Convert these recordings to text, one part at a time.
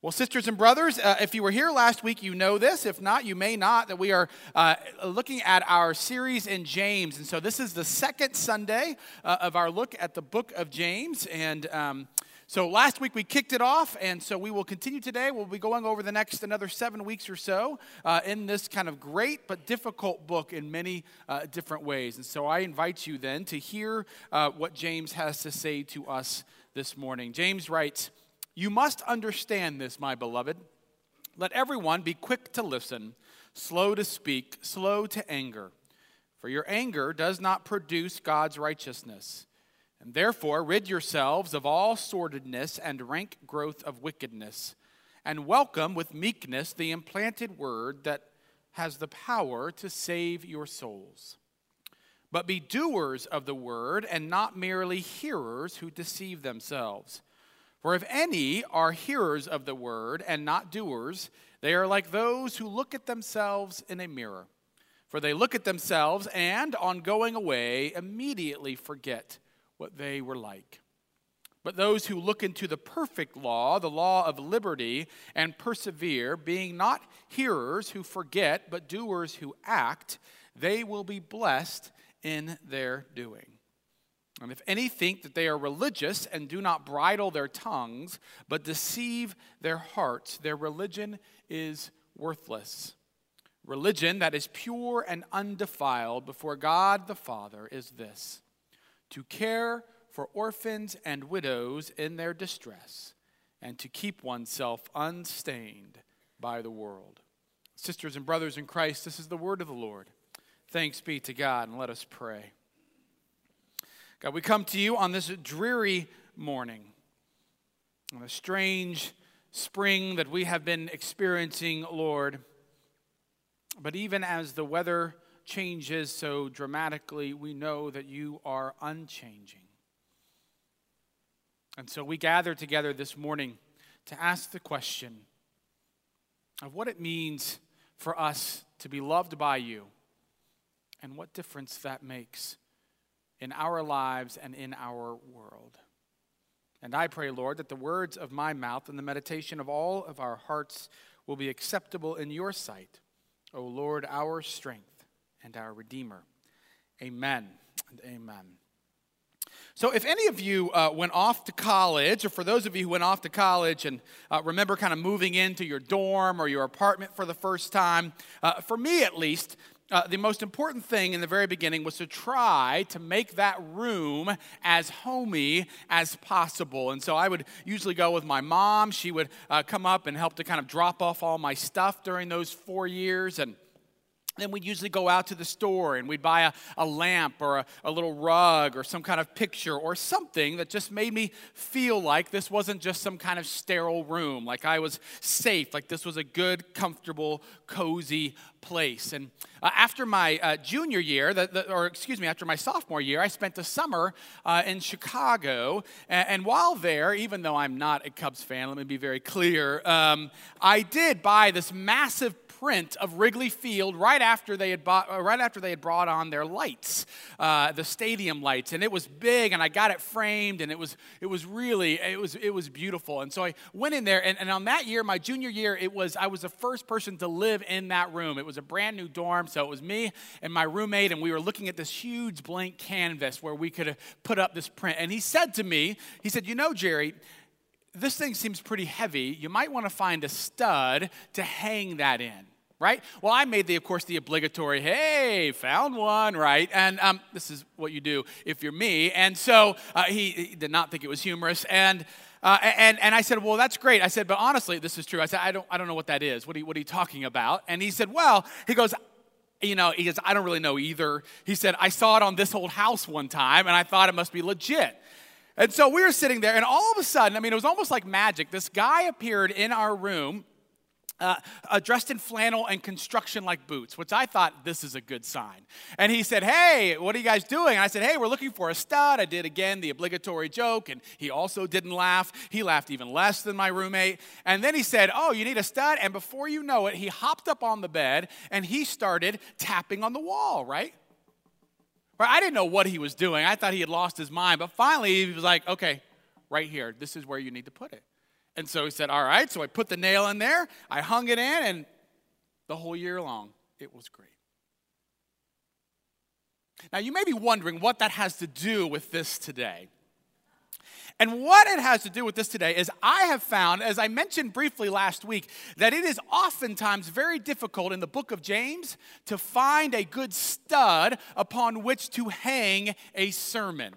Well, sisters and brothers, uh, if you were here last week, you know this. If not, you may not, that we are uh, looking at our series in James. And so this is the second Sunday uh, of our look at the book of James. And um, so last week we kicked it off, and so we will continue today. We'll be going over the next another seven weeks or so uh, in this kind of great but difficult book in many uh, different ways. And so I invite you then to hear uh, what James has to say to us this morning. James writes, you must understand this, my beloved. Let everyone be quick to listen, slow to speak, slow to anger. For your anger does not produce God's righteousness. And therefore, rid yourselves of all sordidness and rank growth of wickedness, and welcome with meekness the implanted word that has the power to save your souls. But be doers of the word, and not merely hearers who deceive themselves. For if any are hearers of the word and not doers, they are like those who look at themselves in a mirror. For they look at themselves and, on going away, immediately forget what they were like. But those who look into the perfect law, the law of liberty, and persevere, being not hearers who forget, but doers who act, they will be blessed in their doing. And if any think that they are religious and do not bridle their tongues, but deceive their hearts, their religion is worthless. Religion that is pure and undefiled before God the Father is this to care for orphans and widows in their distress, and to keep oneself unstained by the world. Sisters and brothers in Christ, this is the word of the Lord. Thanks be to God, and let us pray. God, we come to you on this dreary morning, on a strange spring that we have been experiencing, Lord. But even as the weather changes so dramatically, we know that you are unchanging. And so we gather together this morning to ask the question of what it means for us to be loved by you and what difference that makes in our lives and in our world. And I pray, Lord, that the words of my mouth and the meditation of all of our hearts will be acceptable in your sight, O Lord, our strength and our Redeemer. Amen and amen. So, if any of you uh, went off to college, or for those of you who went off to college and uh, remember kind of moving into your dorm or your apartment for the first time, uh, for me at least, uh, the most important thing in the very beginning was to try to make that room as homey as possible. And so I would usually go with my mom. She would uh, come up and help to kind of drop off all my stuff during those four years. And then we'd usually go out to the store and we'd buy a, a lamp or a, a, little rug or some kind of picture or something that just made me feel like this wasn't just some kind of sterile room, like I was safe, like this was a good, comfortable, cozy place. And uh, after my uh, junior year, the, the, or excuse me, after my sophomore year, I spent the summer uh, in Chicago. And, and, while there, even though I'm not a Cubs fan, let me be very clear, um, I did buy this massive print of Wrigley Field right after they had bought, uh, right after they had brought on their lights, uh, the stadium lights, and it was big, and I got it framed, and it was it was really it was it was beautiful, and so I went in there, and, and on that year, my junior year, it was I was the first person to live in that room. It was a brand new dorm, so it was me and my roommate, and we were looking at this huge blank canvas where we could put up this print, and he said to me, he said, you know, Jerry this thing seems pretty heavy. You might want to find a stud to hang that in right? Well, I made the, of course, the obligatory, hey, found one, right? And um, this is what you do if you're me. And so uh, he, he, did not think it was humorous. And, uh, and, and I said, well, that's great. I said, but honestly, this is true. I said, I don't, I don't know what that is. What are, you, what are you talking about? And he said, well, he goes, you know, he goes, I don't really know either. He said, I saw it on this old house one time, and I thought it must be legit. And so we were sitting there, and all of a sudden, I mean, it was almost like magic. This guy appeared in our room uh, uh, dressed in flannel and construction like boots, which I thought this is a good sign. And he said, Hey, what are you guys doing? And I said, Hey, we're looking for a stud. I did again the obligatory joke, and he also didn't laugh. He laughed even less than my roommate. And then he said, Oh, you need a stud? And before you know it, he hopped up on the bed and he started tapping on the wall, right? Right? I didn't know what he was doing. I thought he had lost his mind. But finally, he was like, Okay, right here, this is where you need to put it. And so he said, All right. So I put the nail in there, I hung it in, and the whole year long, it was great. Now, you may be wondering what that has to do with this today. And what it has to do with this today is I have found, as I mentioned briefly last week, that it is oftentimes very difficult in the book of James to find a good stud upon which to hang a sermon.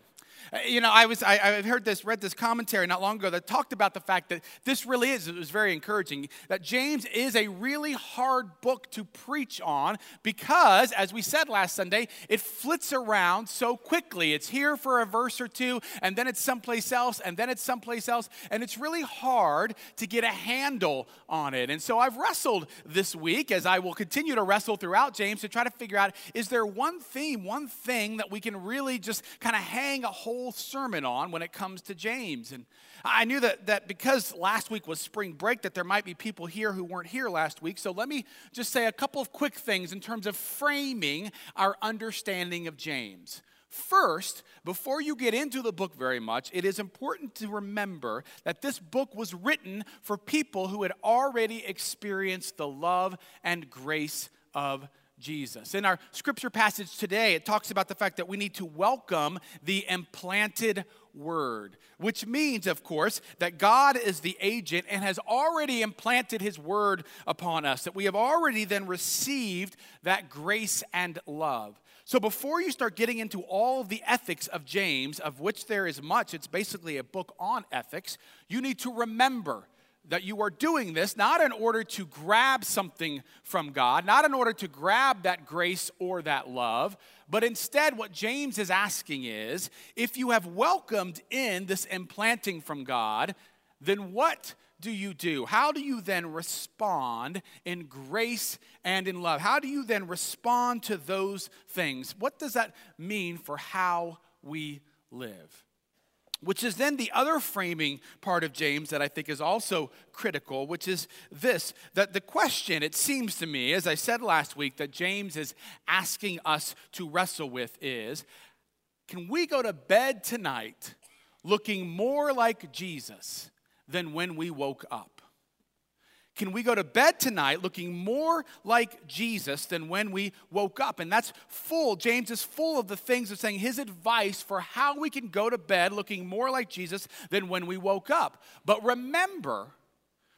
You know, I was I, I heard this, read this commentary not long ago that talked about the fact that this really is, it was very encouraging, that James is a really hard book to preach on because, as we said last Sunday, it flits around so quickly. It's here for a verse or two, and then it's someplace else, and then it's someplace else, and it's really hard to get a handle on it. And so I've wrestled this week, as I will continue to wrestle throughout James, to try to figure out is there one theme, one thing that we can really just kind of hang a whole whole sermon on when it comes to James. And I knew that, that because last week was spring break, that there might be people here who weren't here last week. So let me just say a couple of quick things in terms of framing our understanding of James. First, before you get into the book very much, it is important to remember that this book was written for people who had already experienced the love and grace of Jesus. In our scripture passage today, it talks about the fact that we need to welcome the implanted word, which means, of course, that God is the agent and has already implanted his word upon us, that we have already then received that grace and love. So before you start getting into all of the ethics of James, of which there is much, it's basically a book on ethics, you need to remember that you are doing this not in order to grab something from God, not in order to grab that grace or that love, but instead, what James is asking is if you have welcomed in this implanting from God, then what do you do? How do you then respond in grace and in love? How do you then respond to those things? What does that mean for how we live? Which is then the other framing part of James that I think is also critical, which is this that the question, it seems to me, as I said last week, that James is asking us to wrestle with is can we go to bed tonight looking more like Jesus than when we woke up? Can we go to bed tonight looking more like Jesus than when we woke up? And that's full. James is full of the things of saying his advice for how we can go to bed looking more like Jesus than when we woke up. But remember,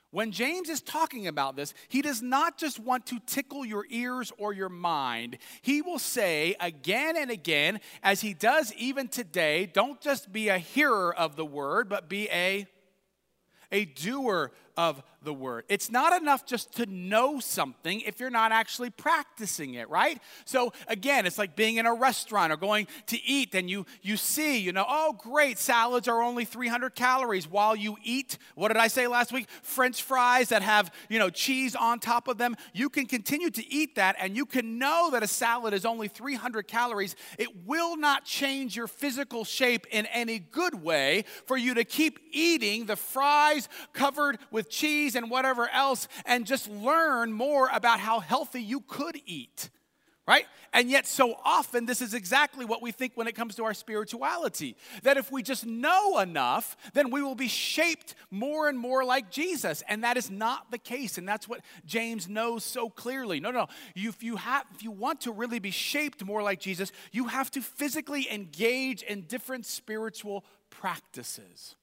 when James is talking about this, he does not just want to tickle your ears or your mind. He will say again and again, as he does even today, don't just be a hearer of the word, but be a a doer of the word. It's not enough just to know something if you're not actually practicing it, right? So again, it's like being in a restaurant or going to eat and you you see, you know, oh great, salads are only 300 calories while you eat, what did I say last week? French fries that have, you know, cheese on top of them. You can continue to eat that and you can know that a salad is only 300 calories. It will not change your physical shape in any good way for you to keep eating the fries covered with cheese and whatever else and just learn more about how healthy you could eat. Right? And yet, so often, this is exactly what we think when it comes to our spirituality. That if we just know enough, then we will be shaped more and more like Jesus. And that is not the case. And that's what James knows so clearly. No, no, you, if, you have, if you want to really be shaped more like Jesus, you have to physically engage in different spiritual practices.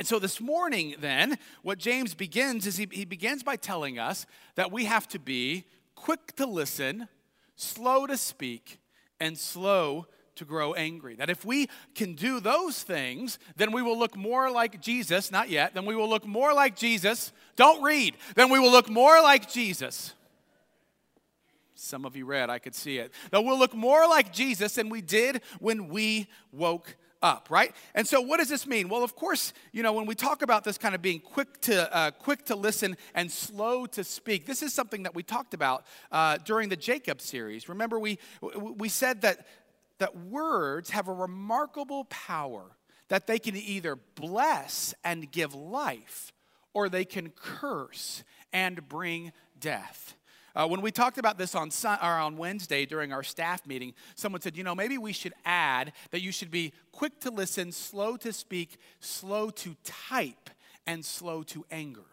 And so this morning, then, what James begins is he, he begins by telling us that we have to be quick to listen, slow to speak, and slow to grow angry. That if we can do those things, then we will look more like Jesus, not yet, then we will look more like Jesus. Don't read, then we will look more like Jesus. Some of you read, I could see it. That we'll look more like Jesus than we did when we woke up, right? And so, what does this mean? Well, of course, you know, when we talk about this kind of being quick to uh, quick to listen and slow to speak, this is something that we talked about uh, during the Jacob series. Remember, we we said that that words have a remarkable power that they can either bless and give life, or they can curse and bring death. Uh, when we talked about this on, or on Wednesday during our staff meeting, someone said, you know, maybe we should add that you should be quick to listen, slow to speak, slow to type, and slow to anger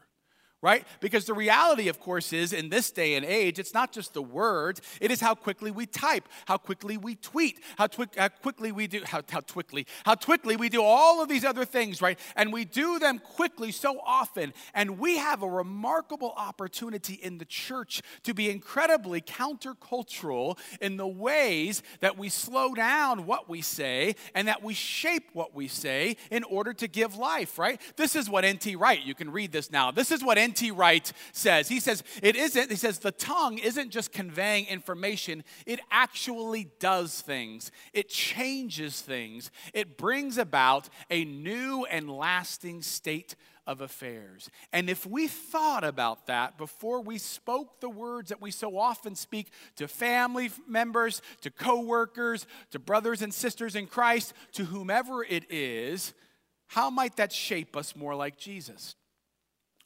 right? Because the reality, of course, is in this day and age, it's not just the words, it is how quickly we type, how quickly we tweet, how, twi- how quickly we do, how, how quickly, how quickly we do all of these other things, right? And we do them quickly so often. And we have a remarkable opportunity in the church to be incredibly countercultural in the ways that we slow down what we say and that we shape what we say in order to give life, right? This is what N.T. Wright, you can read this now. This is what N.T. Wright says. He says, it isn't, he says, the tongue isn't just conveying information, it actually does things. It changes things. It brings about a new and lasting state of affairs. And if we thought about that before we spoke the words that we so often speak to family members, to coworkers, to brothers and sisters in Christ, to whomever it is, how might that shape us more like Jesus?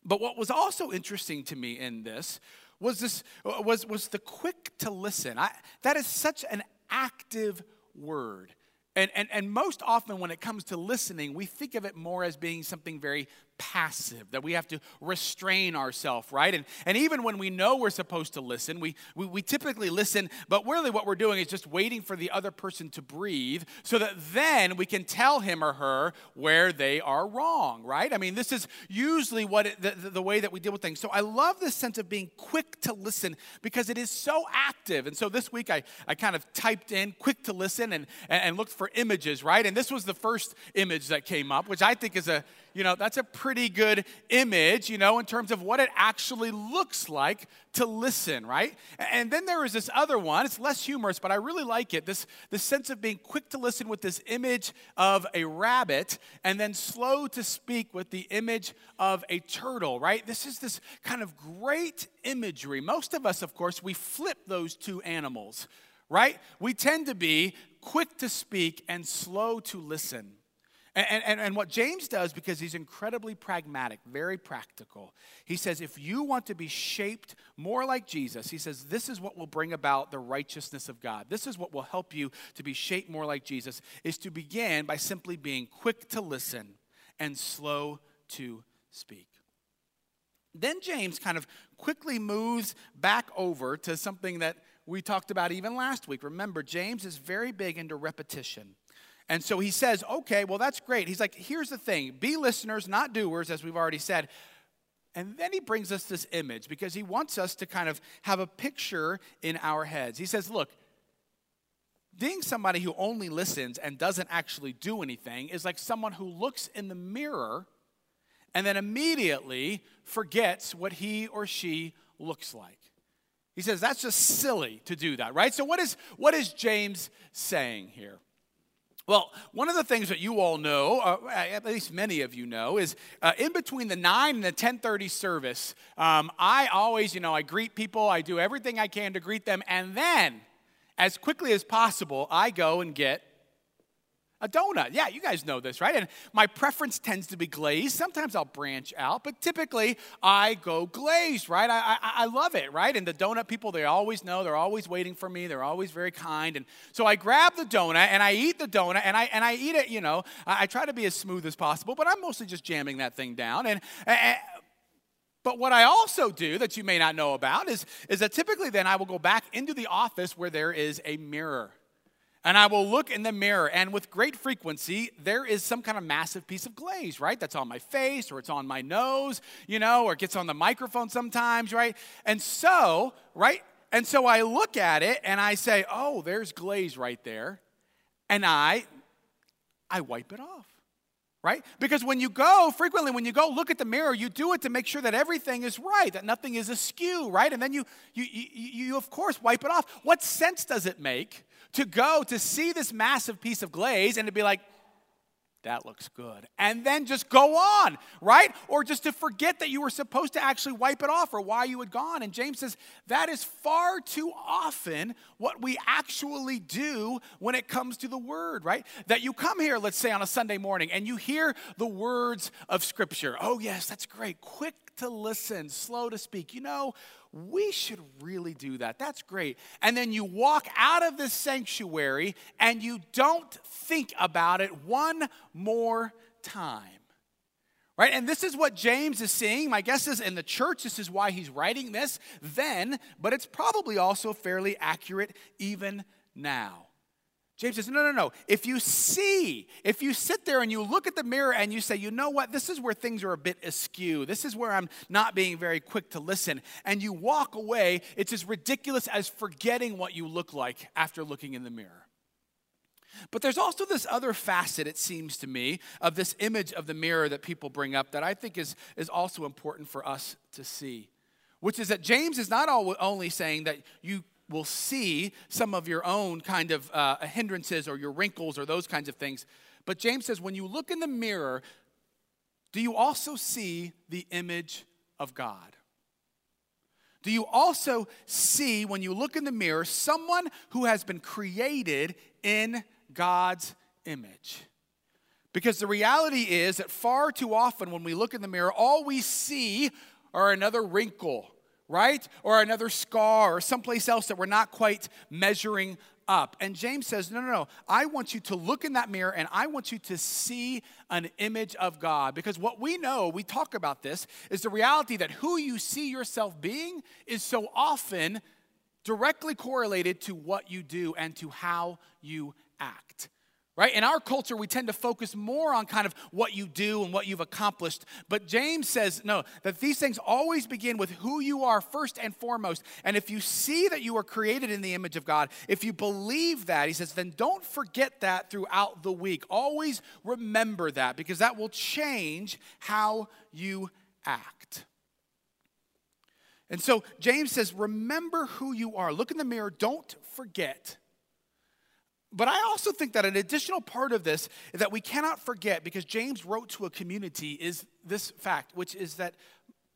But what was also interesting to me in this was this was was the quick to listen. I, that is such an active word. And, and, and most often, when it comes to listening, we think of it more as being something very passive, that we have to restrain ourselves, right? And, and even when we know we're supposed to listen, we, we, we typically listen, but really what we're doing is just waiting for the other person to breathe so that then we can tell him or her where they are wrong, right? I mean, this is usually what it, the, the way that we deal with things. So I love this sense of being quick to listen because it is so active. And so this week I, I kind of typed in quick to listen and, and looked for images, right? And this was the first image that came up, which I think is a you know, that's a pretty good image, you know, in terms of what it actually looks like to listen, right? And then there is this other one. It's less humorous, but I really like it. This, this sense of being quick to listen with this image of a rabbit and then slow to speak with the image of a turtle, right? This is this kind of great imagery. Most of us, of course, we flip those two animals, right? We tend to be quick to speak and slow to listen. And, and, and, what James does, because he's incredibly pragmatic, very practical, he says, if you want to be shaped more like Jesus, he says, this is what will bring about the righteousness of God. This is what will help you to be shaped more like Jesus, is to begin by simply being quick to listen and slow to speak. Then James kind of quickly moves back over to something that we talked about even last week. Remember, James is very big into repetition. And so he says, okay, well, that's great. He's like, here's the thing be listeners, not doers, as we've already said. And then he brings us this image because he wants us to kind of have a picture in our heads. He says, look, being somebody who only listens and doesn't actually do anything is like someone who looks in the mirror and then immediately forgets what he or she looks like. He says that's just silly to do that, right? So what is what is James saying here? Well, one of the things that you all know, uh, at least many of you know, is uh, in between the 9 and the 10:30 service, um, I always, you know, I greet people, I do everything I can to greet them, and then, as quickly as possible, I go and get a donut. Yeah, you guys know this, right? And my preference tends to be glazed. Sometimes I'll branch out, but typically I go glazed, right? I, I, I, love it, right? And the donut people, they always know. They're always waiting for me. They're always very kind. And so I grab the donut and I eat the donut and I, and I eat it, you know, I, I try to be as smooth as possible, but I'm mostly just jamming that thing down. And, and but what I also do that you may not know about is, is that typically then I will go back into the office where there is a mirror and I will look in the mirror, and with great frequency, there is some kind of massive piece of glaze, right? That's on my face, or it's on my nose, you know, or it gets on the microphone sometimes, right? And so, right? And so I look at it and I say, oh, there's glaze right there. And I, I wipe it off right? Because when you go, frequently when you go look at the mirror, you do it to make sure that everything is right, that nothing is askew, right? And then you, you, you, you of course, wipe it off. What sense does it make to go to see this massive piece of glaze and to be like, that looks good. And then just go on, right? Or just to forget that you were supposed to actually wipe it off or why you had gone. And James says that is far too often what we actually do when it comes to the word, right? That you come here, let's say on a Sunday morning, and you hear the words of Scripture. Oh, yes, that's great. Quick to listen, slow to speak. You know, we should really do that. That's great. And then you walk out of the sanctuary and you don't think about it one more time. Right? And this is what James is seeing. My guess is in the church, this is why he's writing this then, but it's probably also fairly accurate even now. James says, no, no, no. If you see, if you sit there and you look at the mirror and you say, you know what, this is where things are a bit askew. This is where I'm not being very quick to listen. And you walk away, it's as ridiculous as forgetting what you look like after looking in the mirror. But there's also this other facet, it seems to me, of this image of the mirror that people bring up that I think is, is also important for us to see, which is that James is not only saying that you will see some of your own kind of uh, hindrances or your wrinkles or those kinds of things, but James says when you look in the mirror, do you also see the image of God? Do you also see, when you look in the mirror, someone who has been created in God's image. Because the reality is that far too often when we look in the mirror, all we see are another wrinkle, right? Or another scar or someplace else that we're not quite measuring up. And James says, No, no, no. I want you to look in that mirror and I want you to see an image of God. Because what we know, we talk about this, is the reality that who you see yourself being is so often directly correlated to what you do and to how you act. Right? In our culture, we tend to focus more on kind of what you do and what you've accomplished. But James says, no, that these things always begin with who you are first and foremost. And if you see that you are created in the image of God, if you believe that, he says, then don't forget that throughout the week. Always remember that because that will change how you act. And so James says, remember who you are. Look in the mirror, don't forget but I also think that an additional part of this that we cannot forget, because James wrote to a community, is this fact, which is that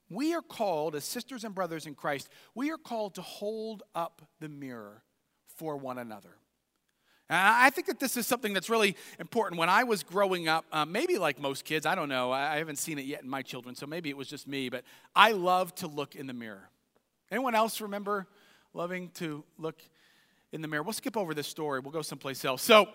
we are called, as sisters and brothers in Christ, we are called to hold up the mirror for one another. And I think that this is something that's really important. When I was growing up, uh, maybe like most kids, I don't know, I haven't seen it yet in my children, so maybe it was just me, but I love to look in the mirror. Anyone else remember loving to look in the mirror. We'll skip over this story, we'll go someplace else. So,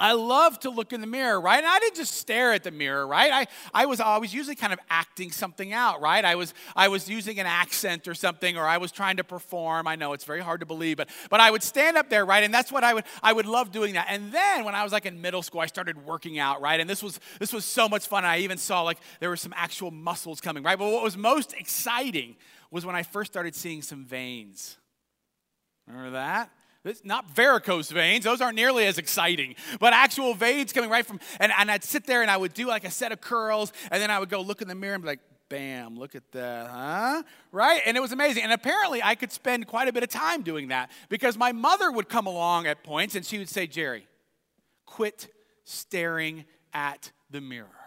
I love to look in the mirror, right? And I didn't just stare at the mirror, right? I, I was always usually kind of acting something out, right? I was I was using an accent or something, or I was trying to perform. I know it's very hard to believe, but but I would stand up there, right? And that's what I would I would love doing that. And then when I was like in middle school, I started working out, right? And this was this was so much fun. I even saw like there were some actual muscles coming, right? But what was most exciting was when I first started seeing some veins. Remember that? It's not varicose veins, those aren't nearly as exciting, but actual veins coming right from, and, and I'd sit there and I would do like a set of curls, and then I would go look in the mirror and be like, bam, look at that, huh? Right? And it was amazing. And apparently I could spend quite a bit of time doing that because my mother would come along at points and she would say, Jerry, quit staring at the mirror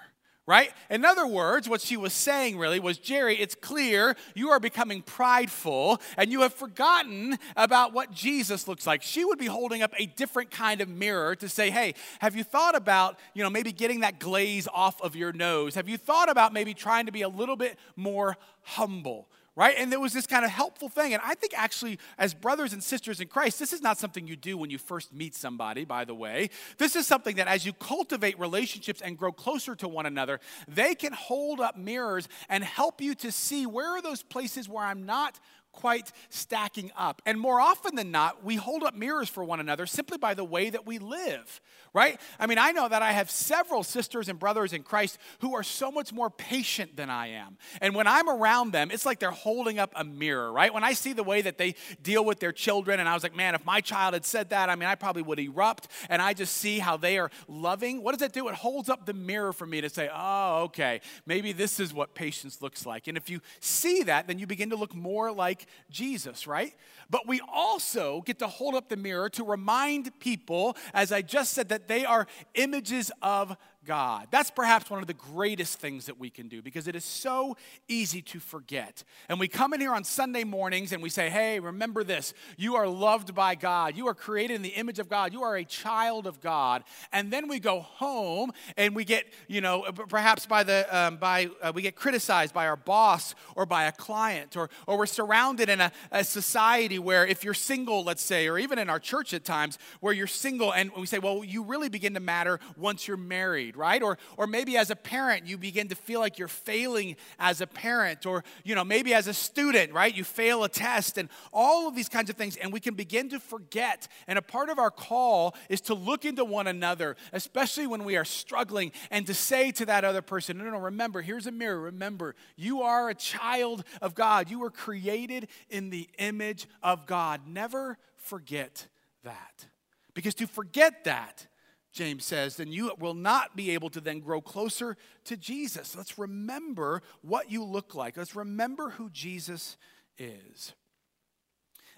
right? In other words, what she was saying really was Jerry, it's clear you are becoming prideful and you have forgotten about what Jesus looks like. She would be holding up a different kind of mirror to say, hey, have you thought about, you know, maybe getting that glaze off of your nose? Have you thought about maybe trying to be a little bit more humble? Right? And there was this kind of helpful thing. And I think actually, as brothers and sisters in Christ, this is not something you do when you first meet somebody, by the way. This is something that as you cultivate relationships and grow closer to one another, they can hold up mirrors and help you to see where are those places where I'm not quite stacking up. And more often than not, we hold up mirrors for one another simply by the way that we live, right? I mean, I know that I have several sisters and brothers in Christ who are so much more patient than I am. And when I'm around them, it's like they're holding up a mirror, right? When I see the way that they deal with their children, and I was like, man, if my child had said that, I mean, I probably would erupt. And I just see how they are loving. What does it do? It holds up the mirror for me to say, oh, okay, maybe this is what patience looks like. And if you see that, then you begin to look more like like Jesus, right? But we also get to hold up the mirror to remind people, as I just said, that they are images of God. That's perhaps one of the greatest things that we can do because it is so easy to forget. And we come in here on Sunday mornings and we say, hey, remember this. You are loved by God. You are created in the image of God. You are a child of God. And then we go home and we get, you know, perhaps by the, um, by, uh, we get criticized by our boss or by a client or, or we're surrounded in a, a society where if you're single, let's say, or even in our church at times where you're single and we say, well, you really begin to matter once you're married married, right? Or, or maybe as a parent, you begin to feel like you're failing as a parent. Or, you know, maybe as a student, right? You fail a test and all of these kinds of things. And we can begin to forget. And a part of our call is to look into one another, especially when we are struggling, and to say to that other person, no, no, no, remember, here's a mirror. Remember, you are a child of God. You were created in the image of God. Never forget that. Because to forget that, James says, then you will not be able to then grow closer to Jesus. Let's remember what you look like. Let's remember who Jesus is.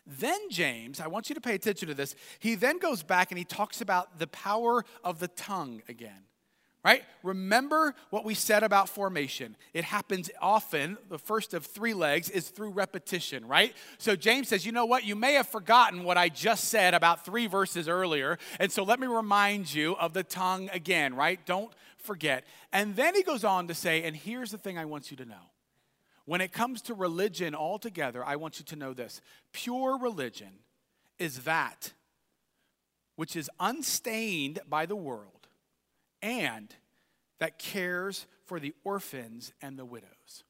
Then, James, I want you to pay attention to this. He then goes back and he talks about the power of the tongue again right? Remember what we said about formation. It happens often. The first of three legs is through repetition, right? So James says, you know what? You may have forgotten what I just said about three verses earlier. And so let me remind you of the tongue again, right? Don't forget. And then he goes on to say, and here's the thing I want you to know. When it comes to religion altogether, I want you to know this pure religion is that which is unstained by the world and that cares for the orphans and the widows.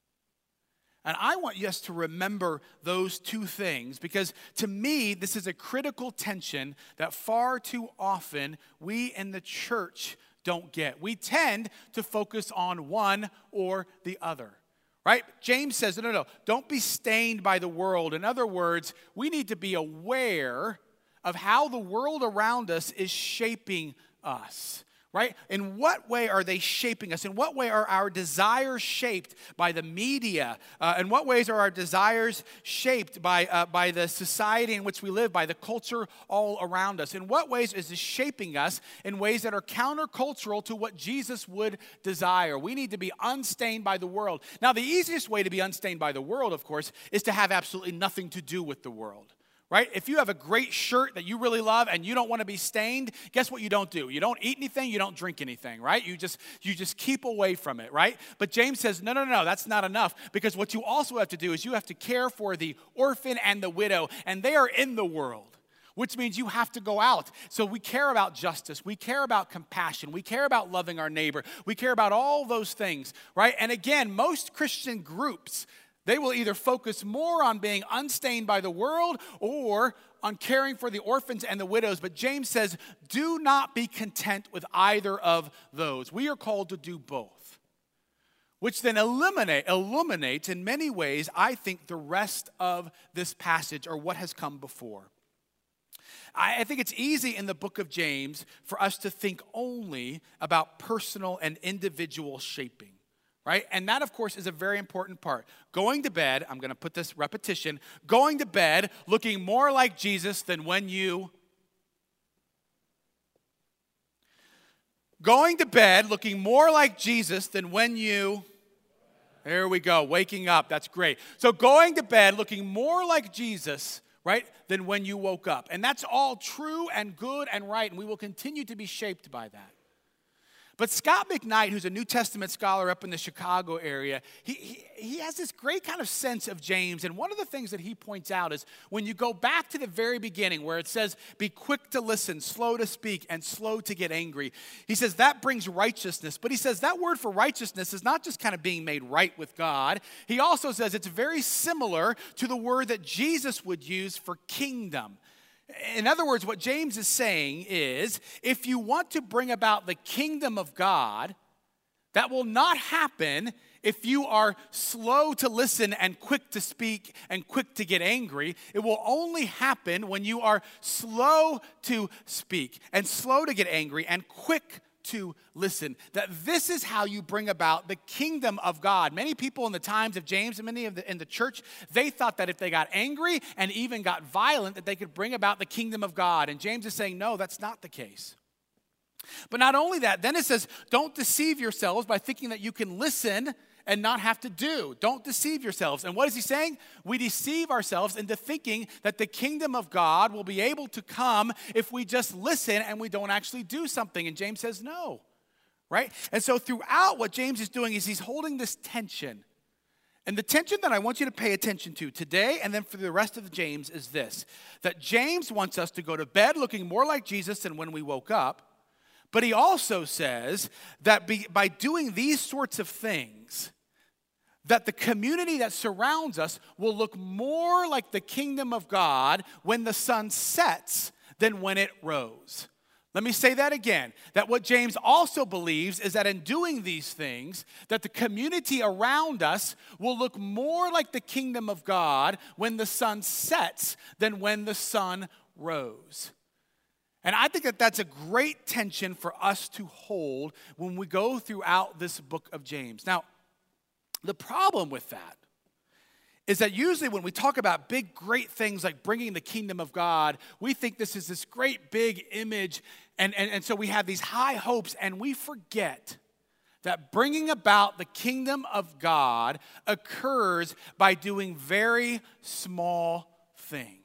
And I want us to remember those two things because to me, this is a critical tension that far too often we in the church don't get. We tend to focus on one or the other. Right? James says, no, no, no, don't be stained by the world. In other words, we need to be aware of how the world around us is shaping us right? In what way are they shaping us? In what way are our desires shaped by the media? Uh, in what ways are our desires shaped by, uh, by the society in which we live, by the culture all around us? In what ways is this shaping us in ways that are countercultural to what Jesus would desire? We need to be unstained by the world. Now, the easiest way to be unstained by the world, of course, is to have absolutely nothing to do with the world right? If you have a great shirt that you really love and you don't want to be stained, guess what you don't do? You don't eat anything, you don't drink anything, right? You just you just keep away from it, right? But James says, "No, no, no, that's not enough because what you also have to do is you have to care for the orphan and the widow, and they are in the world." Which means you have to go out. So we care about justice. We care about compassion. We care about loving our neighbor. We care about all those things, right? And again, most Christian groups they will either focus more on being unstained by the world or on caring for the orphans and the widows. But James says, do not be content with either of those. We are called to do both, which then eliminate, illuminates in many ways, I think, the rest of this passage or what has come before. I, think it's easy in the book of James for us to think only about personal and individual shaping right? And that, of course, is a very important part. Going to bed, I'm going to put this repetition, going to bed looking more like Jesus than when you. Going to bed looking more like Jesus than when you. There we go, waking up. That's great. So, going to bed looking more like Jesus, right, than when you woke up. And that's all true and good and right, and we will continue to be shaped by that. But Scot McKnight, who's a New Testament scholar up in the Chicago area, he, he, he, has this great kind of sense of James. And one of the things that he points out is when you go back to the very beginning where it says, be quick to listen, slow to speak, and slow to get angry, he says that brings righteousness. But he says that word for righteousness is not just kind of being made right with God, he also says it's very similar to the word that Jesus would use for kingdom. In other words, what James is saying is if you want to bring about the kingdom of God, that will not happen if you are slow to listen and quick to speak and quick to get angry. It will only happen when you are slow to speak and slow to get angry and quick to listen. That this is how you bring about the kingdom of God. Many people in the times of James and many of the, in the church, they thought that if they got angry and even got violent, that they could bring about the kingdom of God. And James is saying, no, that's not the case. But not only that, then it says, don't deceive yourselves by thinking that you can listen and not have to do. Don't deceive yourselves. And what is he saying? We deceive ourselves into thinking that the kingdom of God will be able to come if we just listen and we don't actually do something. And James says, no, right? And so throughout, what James is doing is he's holding this tension. And the tension that I want you to pay attention to today and then for the rest of James is this that James wants us to go to bed looking more like Jesus than when we woke up But he also says that be, by doing these sorts of things, that the community that surrounds us will look more like the kingdom of God when the sun sets than when it rose. Let me say that again. That what James also believes is that in doing these things, that the community around us will look more like the kingdom of God when the sun sets than when the sun rose. And I think that that's a great tension for us to hold when we go throughout this book of James. Now, the problem with that is that usually when we talk about big, great things like bringing the kingdom of God, we think this is this great big image. And, and, and so we have these high hopes, and we forget that bringing about the kingdom of God occurs by doing very small things.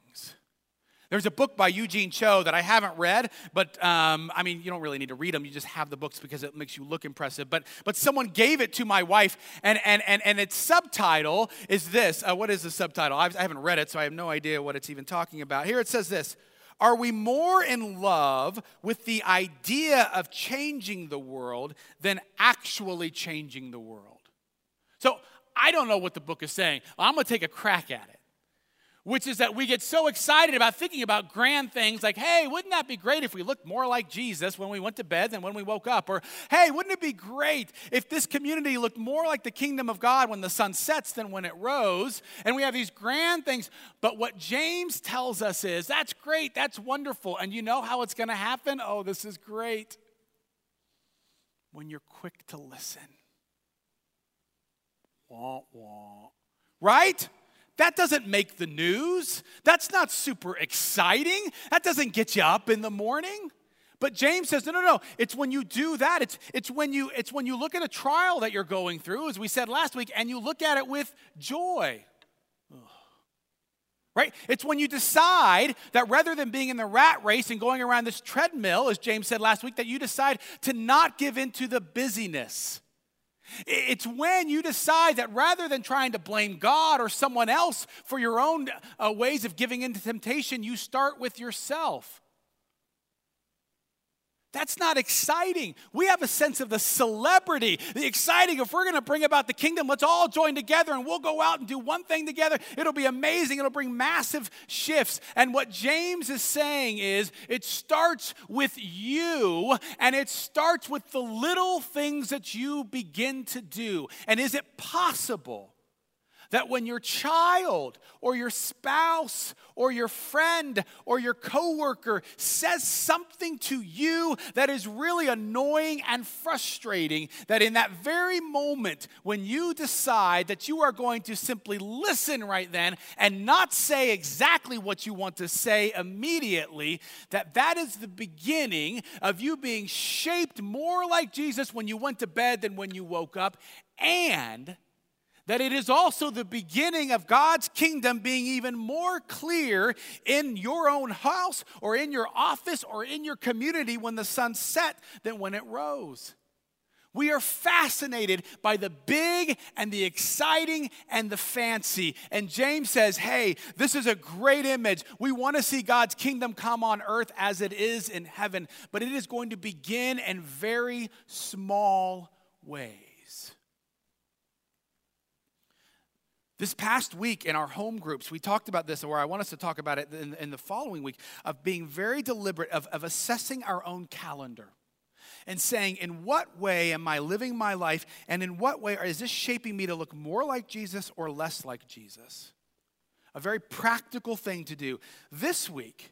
There's a book by Eugene Cho that I haven't read, but um, I mean, you don't really need to read them. You just have the books because it makes you look impressive. But but someone gave it to my wife, and and and, and its subtitle is this. Uh, what is the subtitle? I've, I haven't read it, so I have no idea what it's even talking about. Here it says this. Are we more in love with the idea of changing the world than actually changing the world? So I don't know what the book is saying. I'm going to take a crack at it which is that we get so excited about thinking about grand things like, hey, wouldn't that be great if we looked more like Jesus when we went to bed than when we woke up? Or, hey, wouldn't it be great if this community looked more like the kingdom of God when the sun sets than when it rose? And we have these grand things. But what James tells us is, that's great, that's wonderful. And you know how it's going to happen? Oh, this is great. When you're quick to listen. Wah, wah. Right? That doesn't make the news. That's not super exciting. That doesn't get you up in the morning. But James says, no, no, no. It's when you do that. It's, it's, when you, it's when you look at a trial that you're going through, as we said last week, and you look at it with joy. Right? It's when you decide that rather than being in the rat race and going around this treadmill, as James said last week, that you decide to not give in to the busyness it's when you decide that rather than trying to blame God or someone else for your own uh, ways of giving into temptation, you start with yourself. That's not exciting. We have a sense of the celebrity, the exciting. If we're going to bring about the kingdom, let's all join together and we'll go out and do one thing together. It'll be amazing. It'll bring massive shifts. And what James is saying is it starts with you and it starts with the little things that you begin to do. And is it possible? That when your child or your spouse or your friend or your coworker says something to you that is really annoying and frustrating, that in that very moment when you decide that you are going to simply listen right then and not say exactly what you want to say immediately, that that is the beginning of you being shaped more like Jesus when you went to bed than when you woke up and that it is also the beginning of God's kingdom being even more clear in your own house or in your office or in your community when the sun set than when it rose. We are fascinated by the big and the exciting and the fancy. And James says, hey, this is a great image. We want to see God's kingdom come on earth as it is in heaven, but it is going to begin in very small ways. This past week in our home groups, we talked about this, or I want us to talk about it in, in the following week, of being very deliberate, of, of assessing our own calendar and saying, in what way am I living my life, and in what way is this shaping me to look more like Jesus or less like Jesus? A very practical thing to do. This week,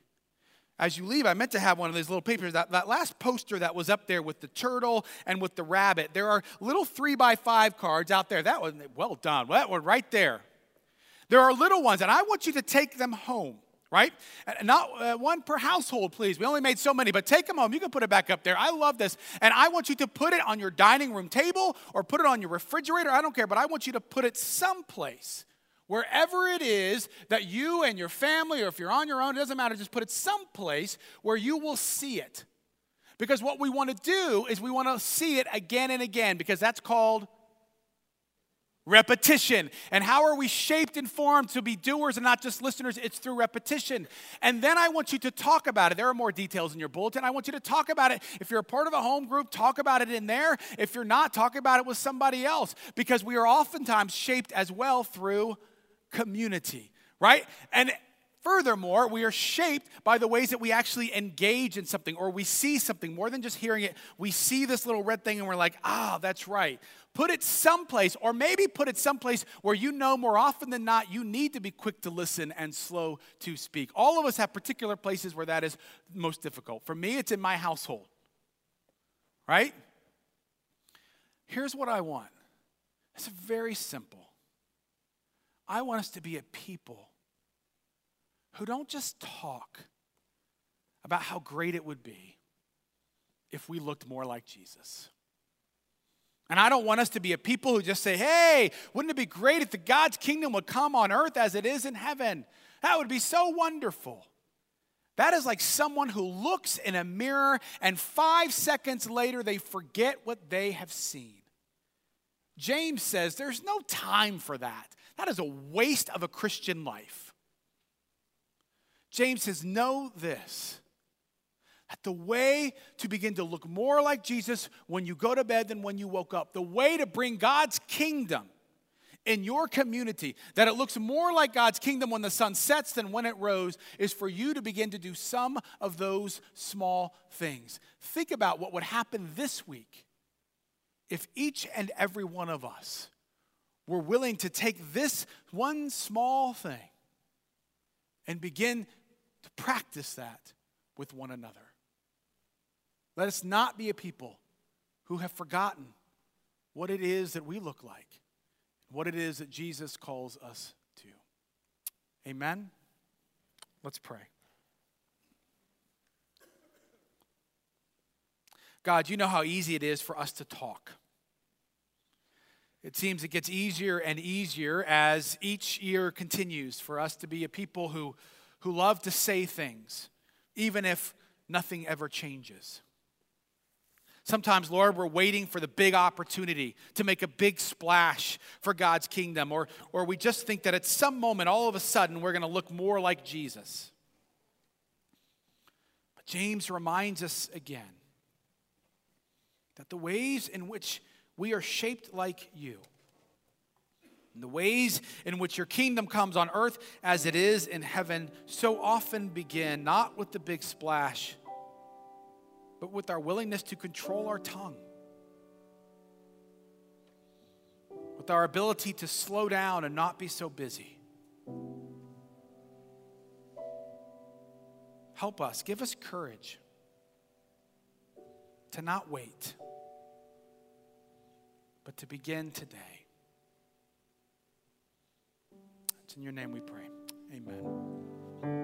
as you leave, I meant to have one of these little papers. That, that last poster that was up there with the turtle and with the rabbit, there are little three by five cards out there. That was well done. That one right there. There are little ones, and I want you to take them home, right? Not uh, one per household, please. We only made so many, but take them home. You can put it back up there. I love this. And I want you to put it on your dining room table or put it on your refrigerator. I don't care, but I want you to put it someplace Wherever it is that you and your family, or if you're on your own, it doesn't matter, just put it someplace where you will see it. Because what we want to do is we want to see it again and again, because that's called repetition. And how are we shaped and formed to be doers and not just listeners? It's through repetition. And then I want you to talk about it. There are more details in your bulletin. I want you to talk about it. If you're a part of a home group, talk about it in there. If you're not, talk about it with somebody else because we are oftentimes shaped as well through community, right? And Furthermore, we are shaped by the ways that we actually engage in something or we see something more than just hearing it. We see this little red thing and we're like, ah, that's right. Put it someplace, or maybe put it someplace where you know more often than not you need to be quick to listen and slow to speak. All of us have particular places where that is most difficult. For me, it's in my household, right? Here's what I want it's very simple. I want us to be a people who don't just talk about how great it would be if we looked more like Jesus. And I don't want us to be a people who just say, hey, wouldn't it be great if the God's kingdom would come on earth as it is in heaven? That would be so wonderful. That is like someone who looks in a mirror and five seconds later they forget what they have seen. James says there's no time for that. That is a waste of a Christian life. James says, Know this that the way to begin to look more like Jesus when you go to bed than when you woke up, the way to bring God's kingdom in your community, that it looks more like God's kingdom when the sun sets than when it rose, is for you to begin to do some of those small things. Think about what would happen this week if each and every one of us were willing to take this one small thing and begin to practice that with one another. Let us not be a people who have forgotten what it is that we look like, what it is that Jesus calls us to. Amen? Let's pray. God, you know how easy it is for us to talk. It seems it gets easier and easier as each year continues for us to be a people who who love to say things, even if nothing ever changes. Sometimes, Lord, we're waiting for the big opportunity to make a big splash for God's kingdom, or, or we just think that at some moment, all of a sudden, we're going to look more like Jesus. But James reminds us again that the ways in which we are shaped like you. And the ways in which your kingdom comes on earth as it is in heaven so often begin not with the big splash, but with our willingness to control our tongue, with our ability to slow down and not be so busy. Help us, give us courage to not wait, but to begin today. It's in your name we pray. Amen.